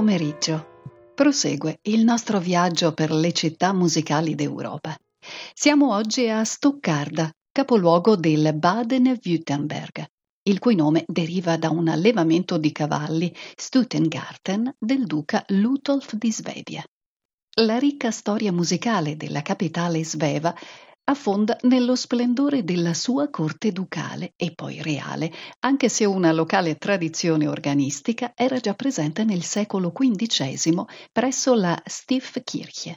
Pomeriggio. Prosegue il nostro viaggio per le città musicali d'Europa. Siamo oggi a Stoccarda, capoluogo del Baden-Württemberg, il cui nome deriva da un allevamento di cavalli, Stutengarten, del duca Ludolf di Svevia. La ricca storia musicale della capitale sveva affonda nello splendore della sua corte ducale e poi reale, anche se una locale tradizione organistica era già presente nel secolo XV presso la Stiftskirche.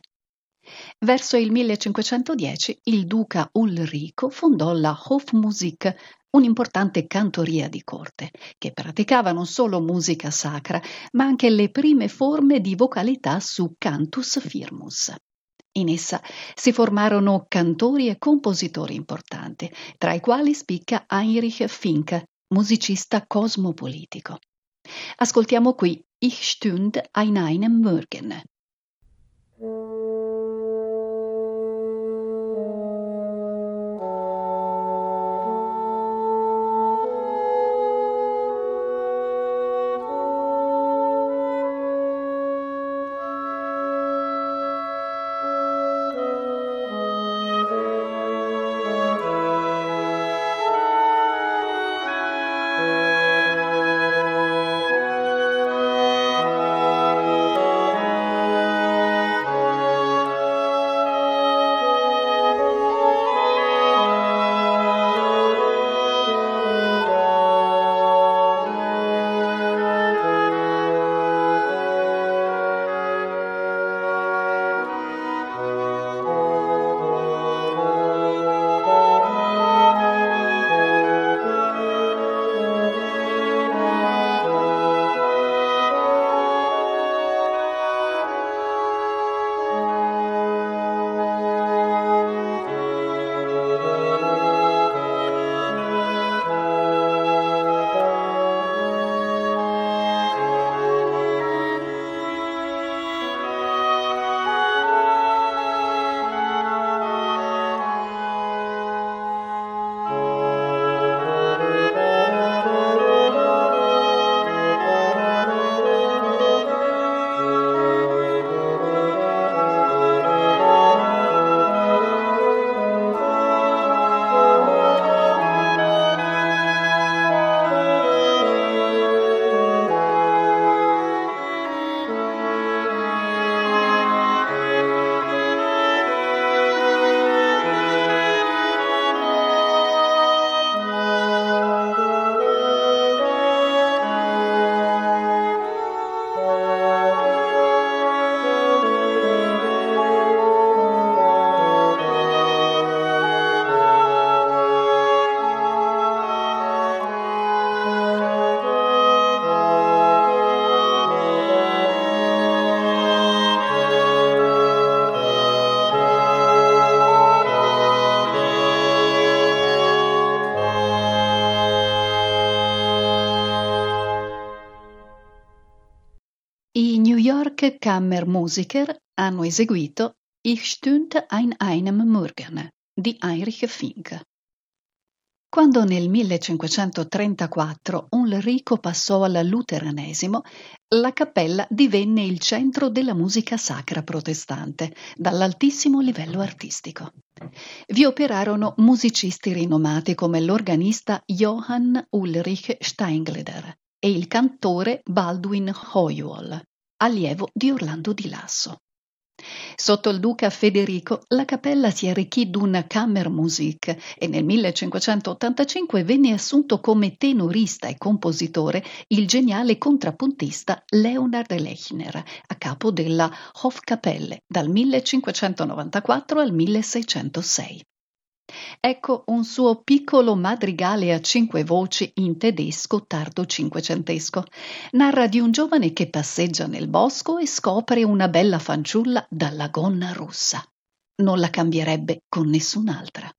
Verso il 1510 il duca Ulrico fondò la Hofmusik, un'importante cantoria di corte, che praticava non solo musica sacra, ma anche le prime forme di vocalità su cantus firmus. In essa si formarono cantori e compositori importanti, tra i quali spicca Heinrich Fink, musicista cosmopolitico. Ascoltiamo qui Ich stünd ein einem Morgen. Kammermusiker hanno eseguito Ich stünd ein einem Morgen di Heinrich Fink. Quando nel 1534 Ulrico passò al luteranesimo, la cappella divenne il centro della musica sacra protestante, dall'altissimo livello artistico. Vi operarono musicisti rinomati come l'organista Johann Ulrich Steingleder e il cantore Baldwin Hoyuol, allievo di Orlando di Lasso. Sotto il duca Federico la cappella si arricchì d'un Kammermusik e nel 1585 venne assunto come tenorista e compositore il geniale contrappuntista Leonard Lechner, a capo della Hofkapelle dal 1594 al 1606. Ecco un suo piccolo madrigale a cinque voci in tedesco tardo cinquecentesco. Narra di un giovane che passeggia nel bosco e scopre una bella fanciulla dalla gonna rossa. Non la cambierebbe con nessun'altra.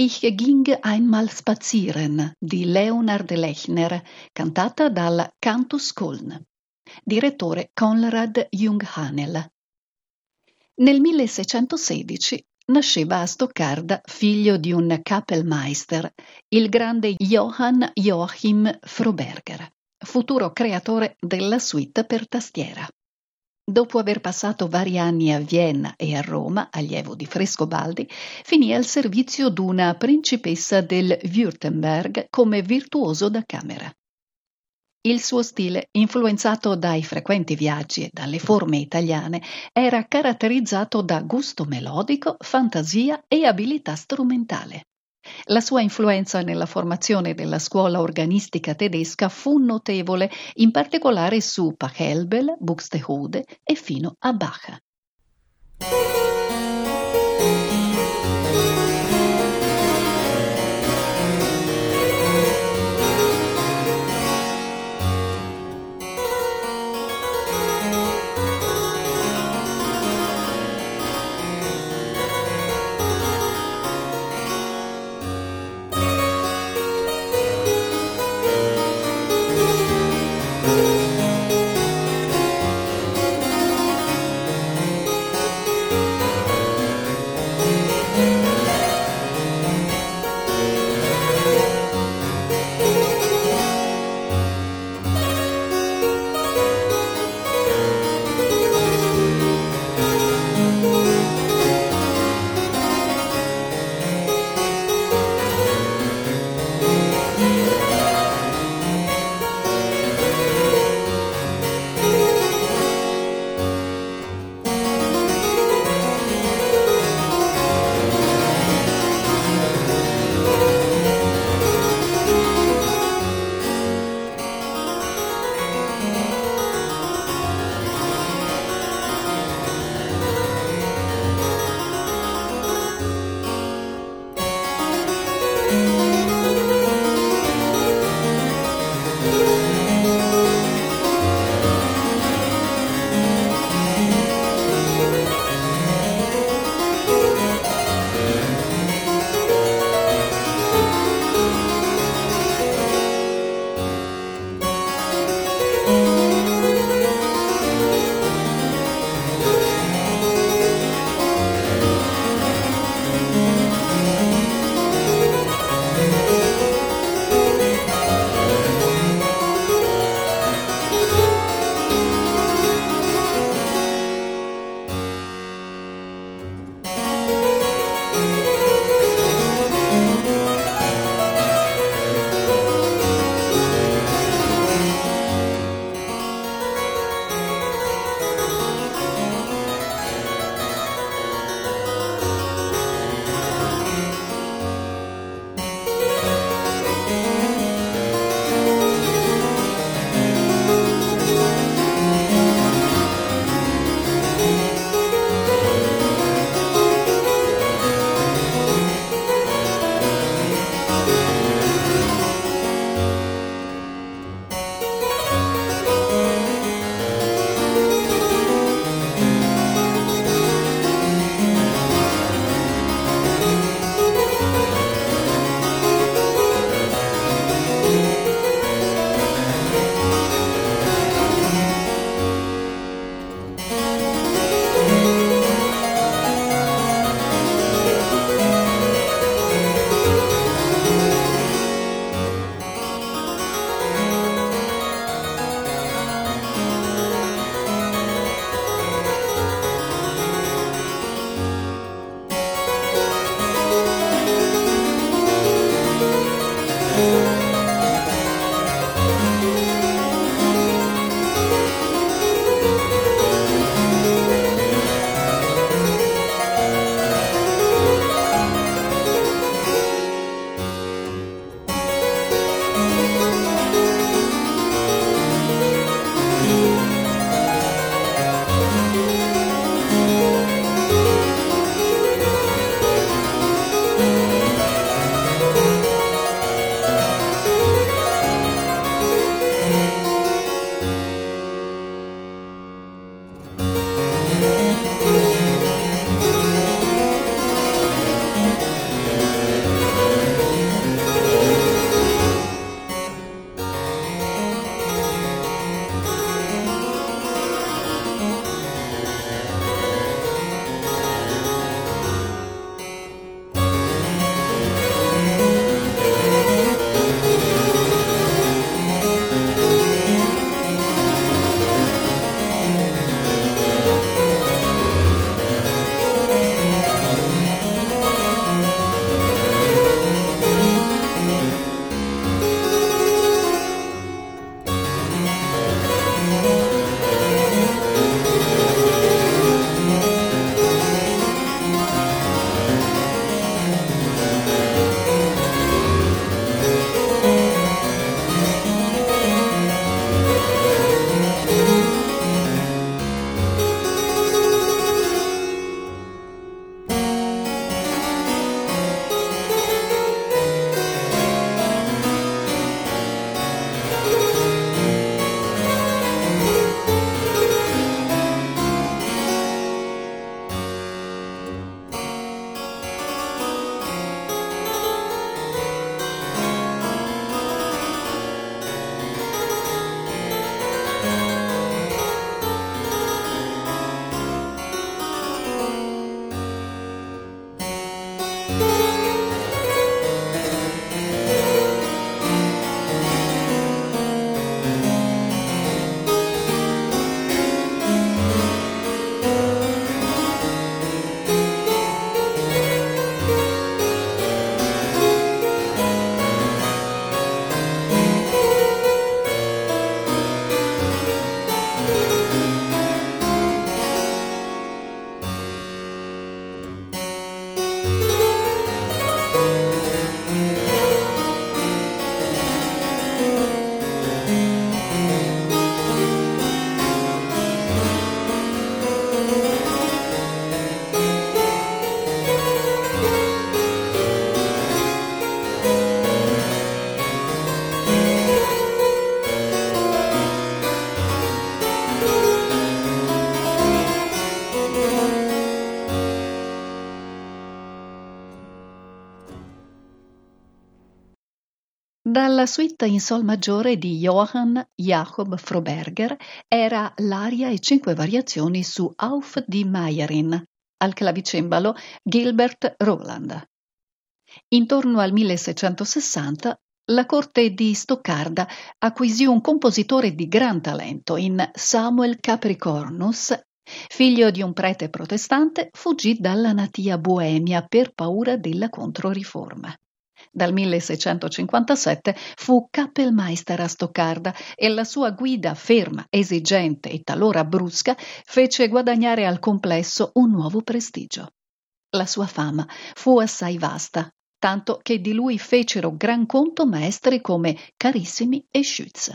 Ich ging einmal spazieren di Leonard Lechner, cantata dal Cantus Köln. Direttore Konrad Junghanel. Nel 1616 nasceva a Stoccarda, figlio di un Kapellmeister, il grande Johann Joachim Froberger, futuro creatore della suite per tastiera. Dopo aver passato vari anni a Vienna e a Roma, allievo di Frescobaldi, finì al servizio d'una principessa del Württemberg come virtuoso da camera. Il suo stile, influenzato dai frequenti viaggi e dalle forme italiane, era caratterizzato da gusto melodico, fantasia e abilità strumentale. La sua influenza nella formazione della scuola organistica tedesca fu notevole, in particolare su Pachelbel, Buxtehude e fino a Bach. Dalla suite in sol maggiore di Johann Jakob Froberger era l'aria e cinque variazioni su Auf die Meierin, al clavicembalo Gilbert Roland. Intorno al 1660 la corte di Stoccarda acquisì un compositore di gran talento in Samuel Capricornus, figlio di un prete protestante, fuggì dalla natia Boemia per paura della Controriforma. Dal 1657 fu Kappelmeister a Stoccarda e la sua guida ferma, esigente e talora brusca fece guadagnare al complesso un nuovo prestigio. La sua fama fu assai vasta, tanto che di lui fecero gran conto maestri come Carissimi e Schütz.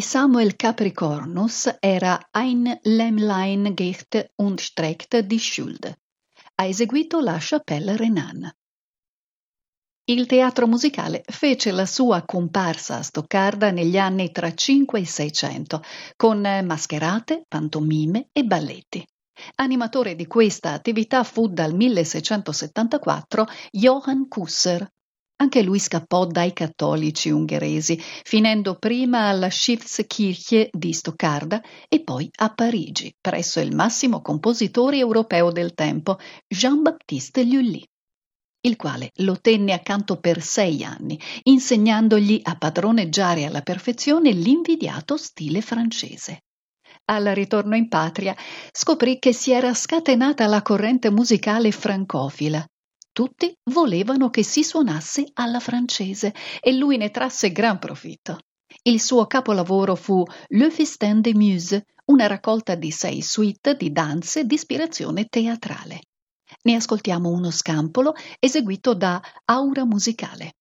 Samuel Capricornus era Ein Lämmlein geht und streckt die Schuld. Ha eseguito la Chapelle Renan. Il teatro musicale fece la sua comparsa a Stoccarda negli anni tra 5 e 600, con mascherate, pantomime e balletti. Animatore di questa attività fu dal 1674 Johann Kusser. Anche lui scappò dai cattolici ungheresi, finendo prima alla Schiffskirche di Stoccarda e poi a Parigi, presso il massimo compositore europeo del tempo, Jean-Baptiste Lully il quale lo tenne accanto per sei anni, insegnandogli a padroneggiare alla perfezione l'invidiato stile francese. Al ritorno in patria scoprì che si era scatenata la corrente musicale francofila. Tutti volevano che si suonasse alla francese e lui ne trasse gran profitto. Il suo capolavoro fu Le Festin des Muses, una raccolta di sei suite di danze di ispirazione teatrale. Ne ascoltiamo uno scampolo eseguito da Aura Musicale.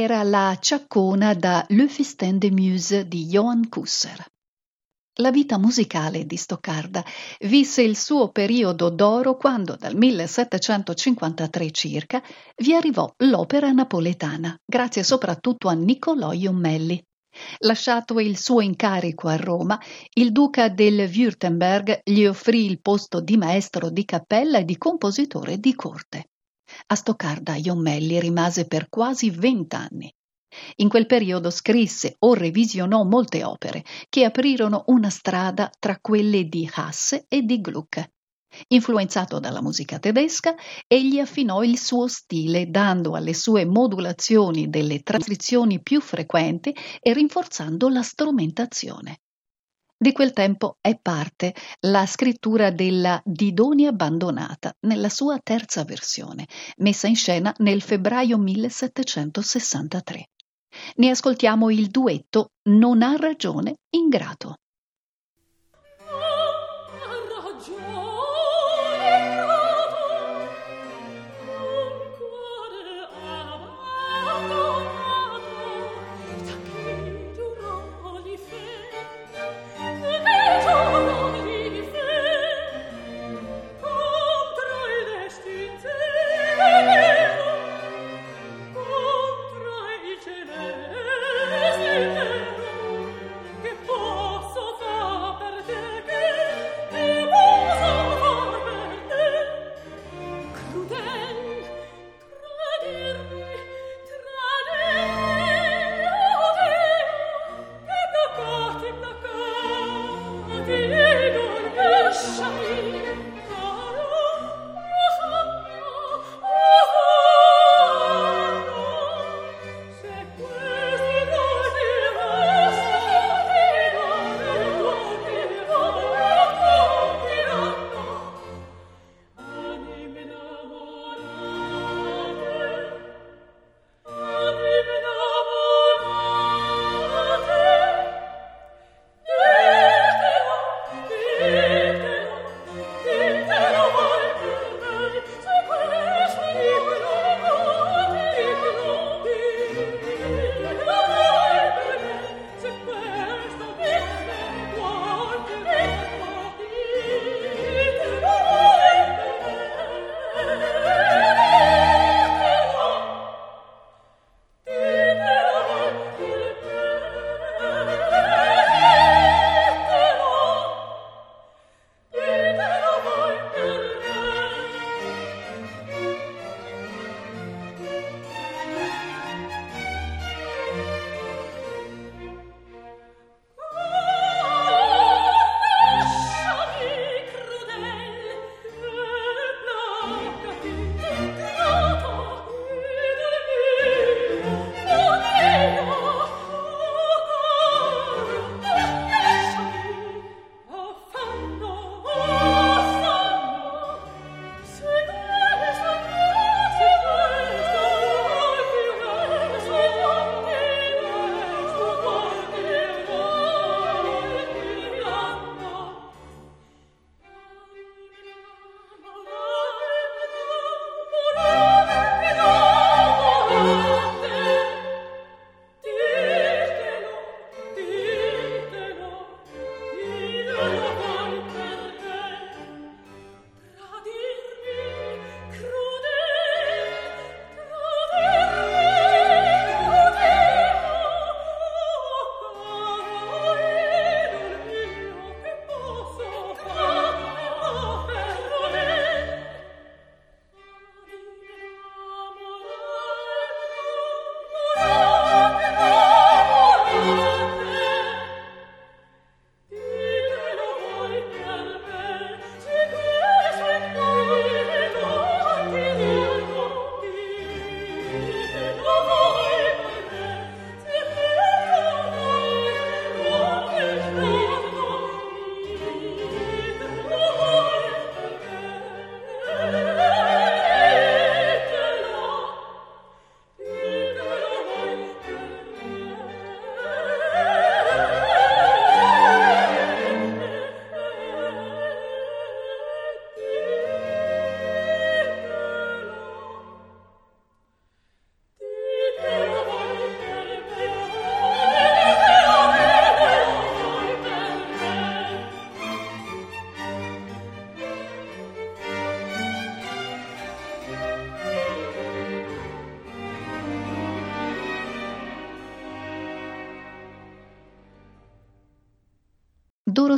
Era la ciaccona da Le Festin de Muse di Johann Kusser. La vita musicale di Stoccarda visse il suo periodo d'oro quando, dal 1753 circa, vi arrivò l'opera napoletana, grazie soprattutto a Niccolò Iommelli. Lasciato il suo incarico a Roma, il duca del Württemberg gli offrì il posto di maestro di cappella e di compositore di corte. A Stoccarda Iommelli rimase per quasi vent'anni. In quel periodo scrisse o revisionò molte opere che aprirono una strada tra quelle di Hasse e di Gluck. Influenzato dalla musica tedesca, egli affinò il suo stile dando alle sue modulazioni delle trascrizioni più frequenti e rinforzando la strumentazione. Di quel tempo è parte la scrittura della Didoni abbandonata nella sua terza versione, messa in scena nel febbraio 1763. Ne ascoltiamo il duetto Non ha ragione ingrato.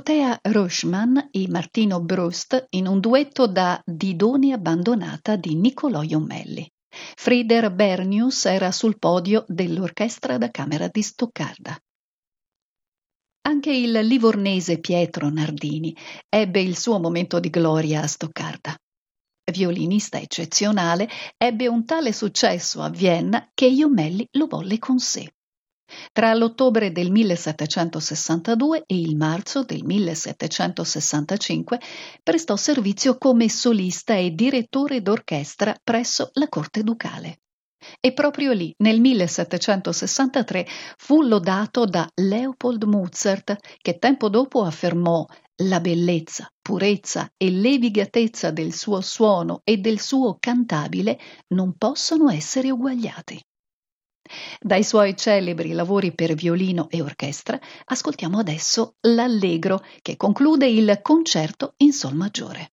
Dorotea Rochman e Martino Brust in un duetto da Didone abbandonata di Niccolò Iommelli. Frieder Bernius era sul podio dell'Orchestra da Camera di Stoccarda. Anche il livornese Pietro Nardini ebbe il suo momento di gloria a Stoccarda. Violinista eccezionale, ebbe un tale successo a Vienna che Iomelli lo volle con sé. Tra l'ottobre del 1762 e il marzo del 1765 prestò servizio come solista e direttore d'orchestra presso la corte ducale. E proprio lì, nel 1763, fu lodato da Leopold Mozart, che tempo dopo affermò la bellezza, purezza e levigatezza del suo suono e del suo cantabile non possono essere uguagliati. Dai suoi celebri lavori per violino e orchestra ascoltiamo adesso l'Allegro che conclude il concerto in Sol maggiore.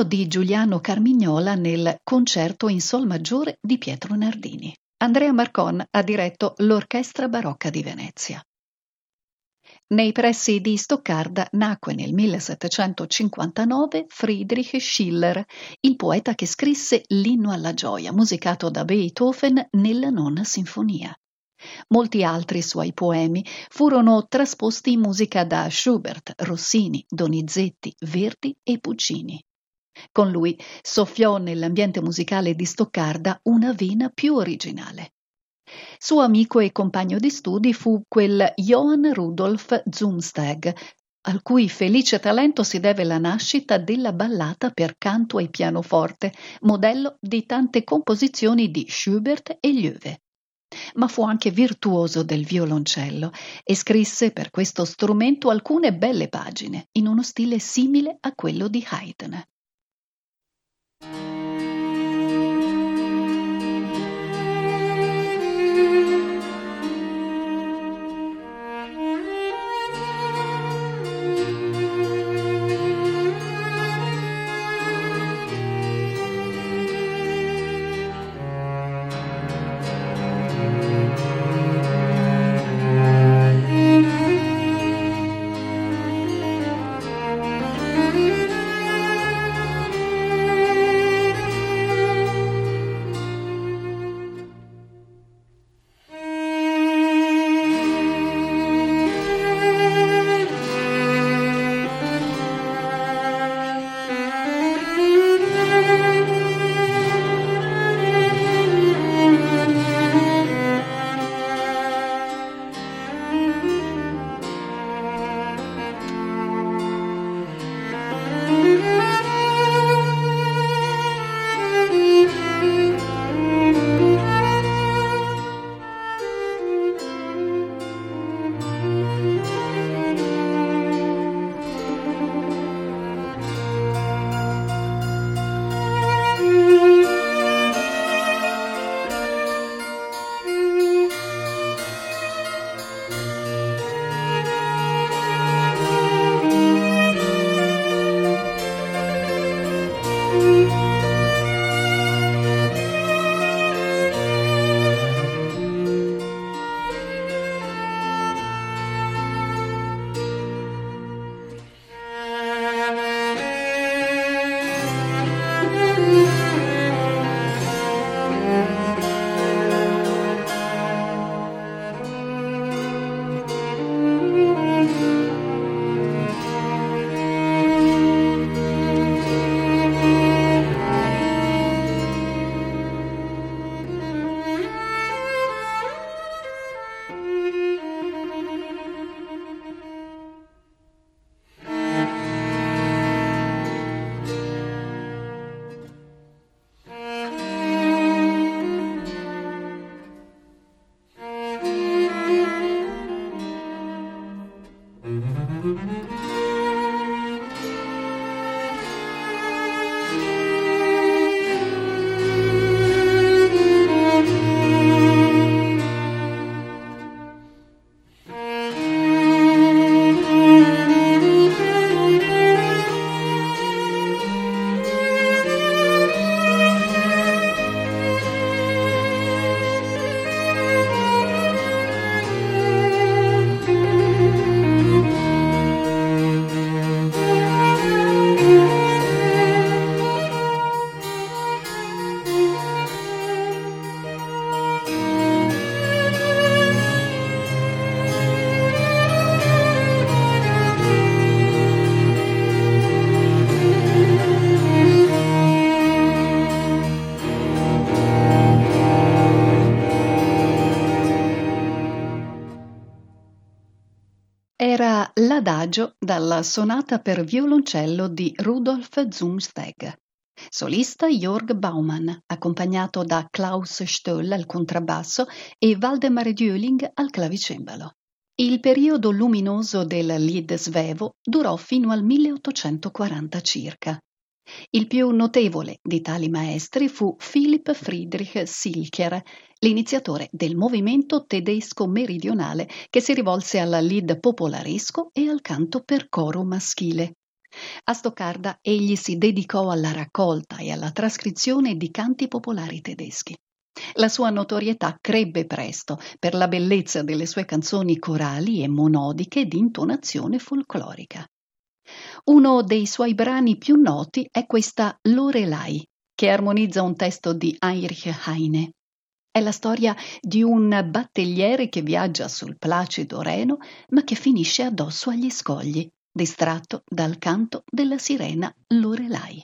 Violino di Giuliano Carmignola nel Concerto in Sol maggiore di Pietro Nardini. Andrea Marcon ha diretto l'Orchestra Barocca di Venezia. Nei pressi di Stoccarda nacque nel 1759 Friedrich Schiller, il poeta che scrisse l'Inno alla gioia, musicato da Beethoven nella nona sinfonia. Molti altri suoi poemi furono trasposti in musica da Schubert, Rossini, Donizetti, Verdi e Puccini. Con lui soffiò nell'ambiente musicale di Stoccarda una vena più originale. Suo amico e compagno di studi fu quel Johann Rudolf Zumsteg, al cui felice talento si deve la nascita della ballata per canto e pianoforte, modello di tante composizioni di Schubert e Löwe ma fu anche virtuoso del violoncello e scrisse per questo strumento alcune belle pagine in uno stile simile a quello di Haydn. Sonata per violoncello di Rudolf Zumsteg. Solista Jörg Baumann, accompagnato da Klaus Stöll al contrabbasso e Waldemar Döling al clavicembalo. Il periodo luminoso del Lied Svevo durò fino al 1840 circa. Il più notevole di tali maestri fu Philipp Friedrich Silker, l'iniziatore del movimento tedesco meridionale che si rivolse al lead popolaresco e al canto per coro maschile. A Stoccarda egli si dedicò alla raccolta e alla trascrizione di canti popolari tedeschi. La sua notorietà crebbe presto per la bellezza delle sue canzoni corali e monodiche di intonazione folclorica. Uno dei suoi brani più noti è questa Lorelai, che armonizza un testo di Heinrich Heine. È la storia di un battelliere che viaggia sul placido Reno, ma che finisce addosso agli scogli, distratto dal canto della sirena Lorelai.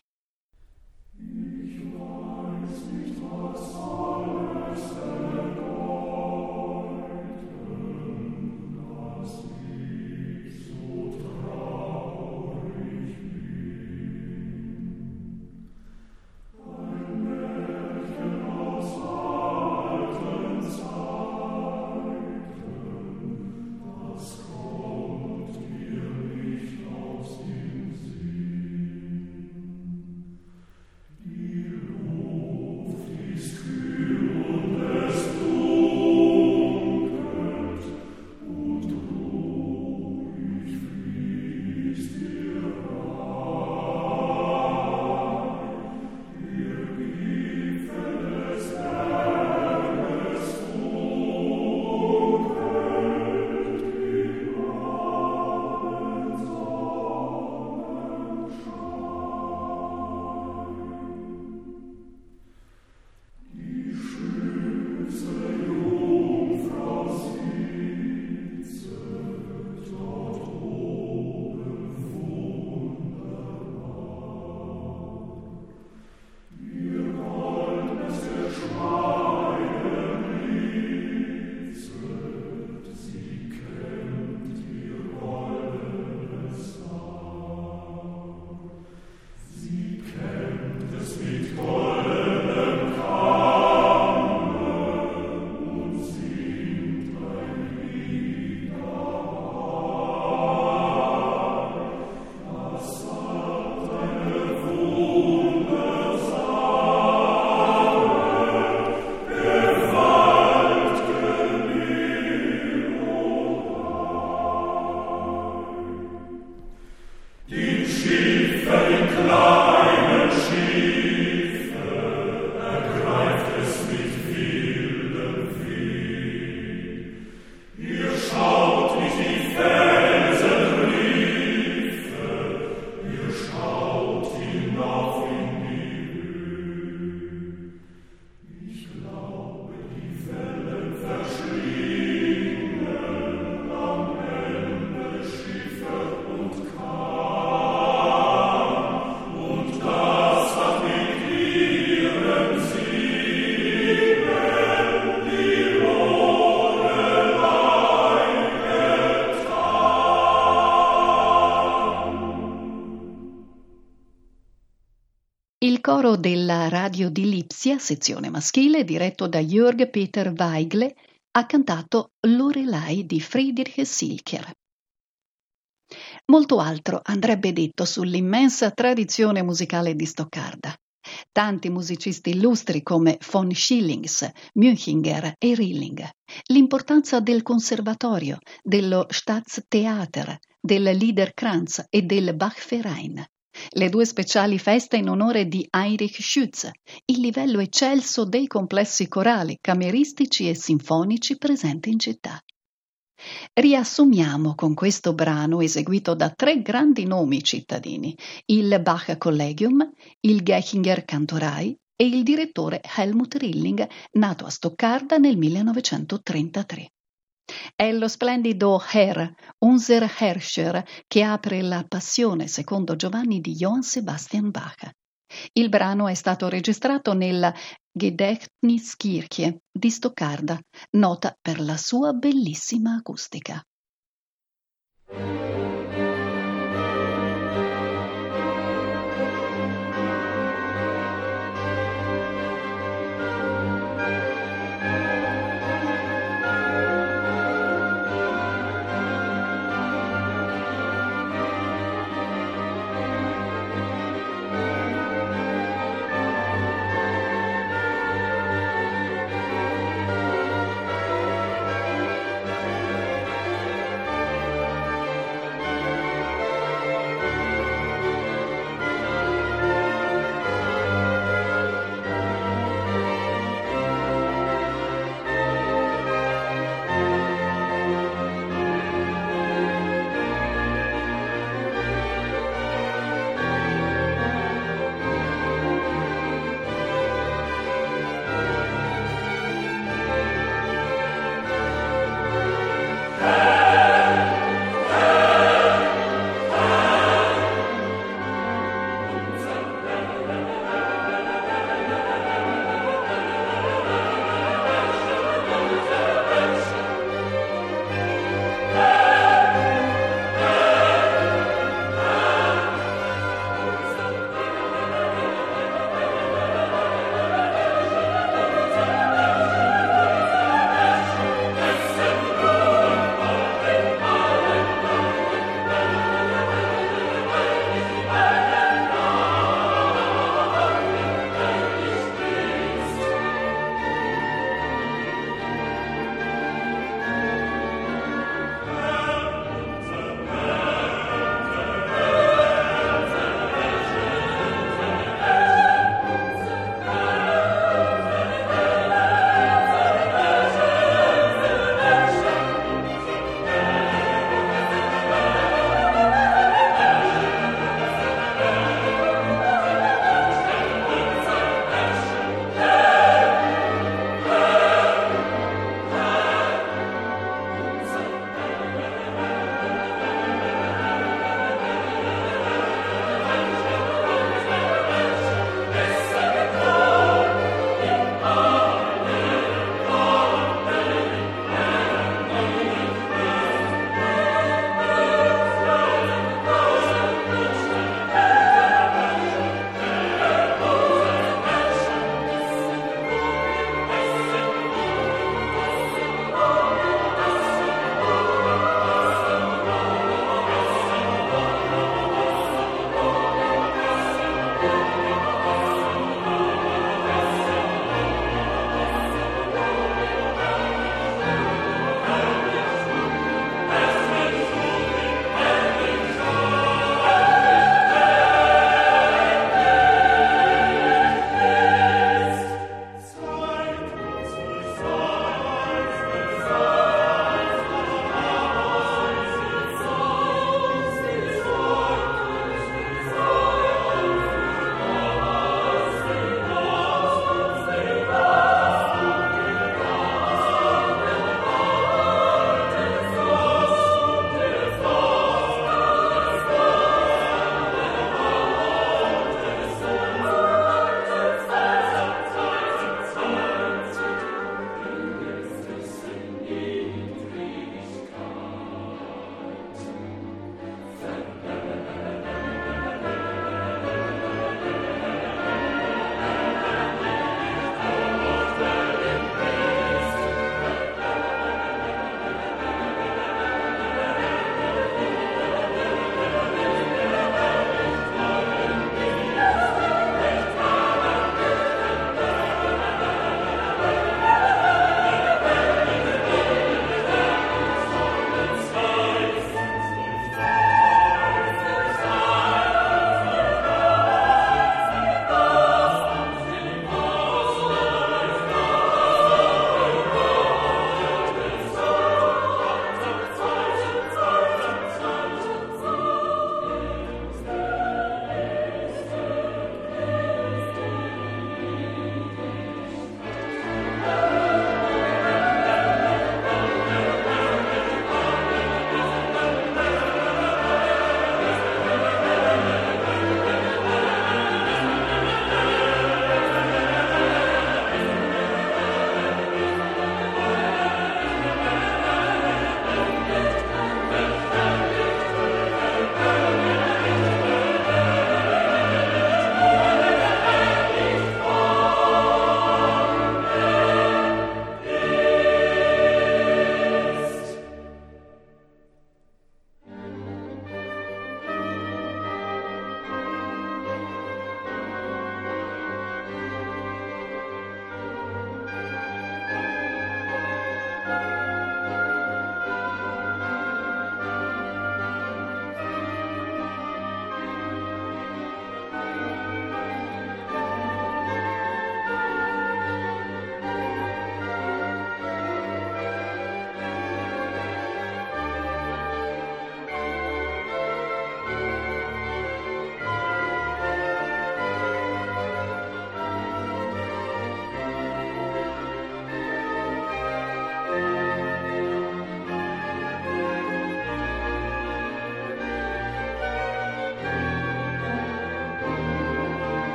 Coro della radio di Lipsia, sezione maschile, diretto da Jörg Peter Weigle, ha cantato Lorelei di Friedrich Silker. Molto altro andrebbe detto sull'immensa tradizione musicale di Stoccarda. Tanti musicisti illustri come von Schillings, Münchinger e Rilling, l'importanza del conservatorio, dello Staatstheater, del Liederkranz e del Bachverein, le due speciali feste in onore di Heinrich Schütz, il livello eccelso dei complessi corali, cameristici e sinfonici presenti in città. Riassumiamo con questo brano eseguito da tre grandi nomi cittadini, il Bach Collegium, il Gechinger Cantorai e il direttore Helmut Rilling, nato a Stoccarda nel 1933. È lo splendido Herr, Unser Herrscher, che apre la Passione secondo Giovanni di Johann Sebastian Bach. Il brano è stato registrato nella Gedächtniskirche di Stoccarda, nota per la sua bellissima acustica.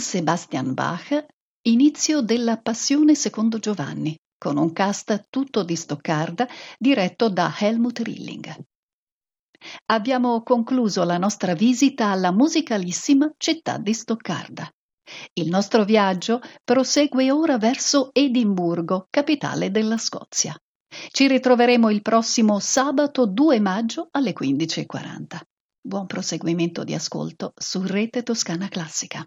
Sebastian Bach, inizio della Passione secondo Giovanni, con un cast tutto di Stoccarda diretto da Helmut Rilling. Abbiamo concluso la nostra visita alla musicalissima città di Stoccarda. Il nostro viaggio prosegue ora verso Edimburgo, capitale della Scozia. Ci ritroveremo il prossimo sabato 2 maggio alle 15.40. Buon proseguimento di ascolto su Rete Toscana Classica.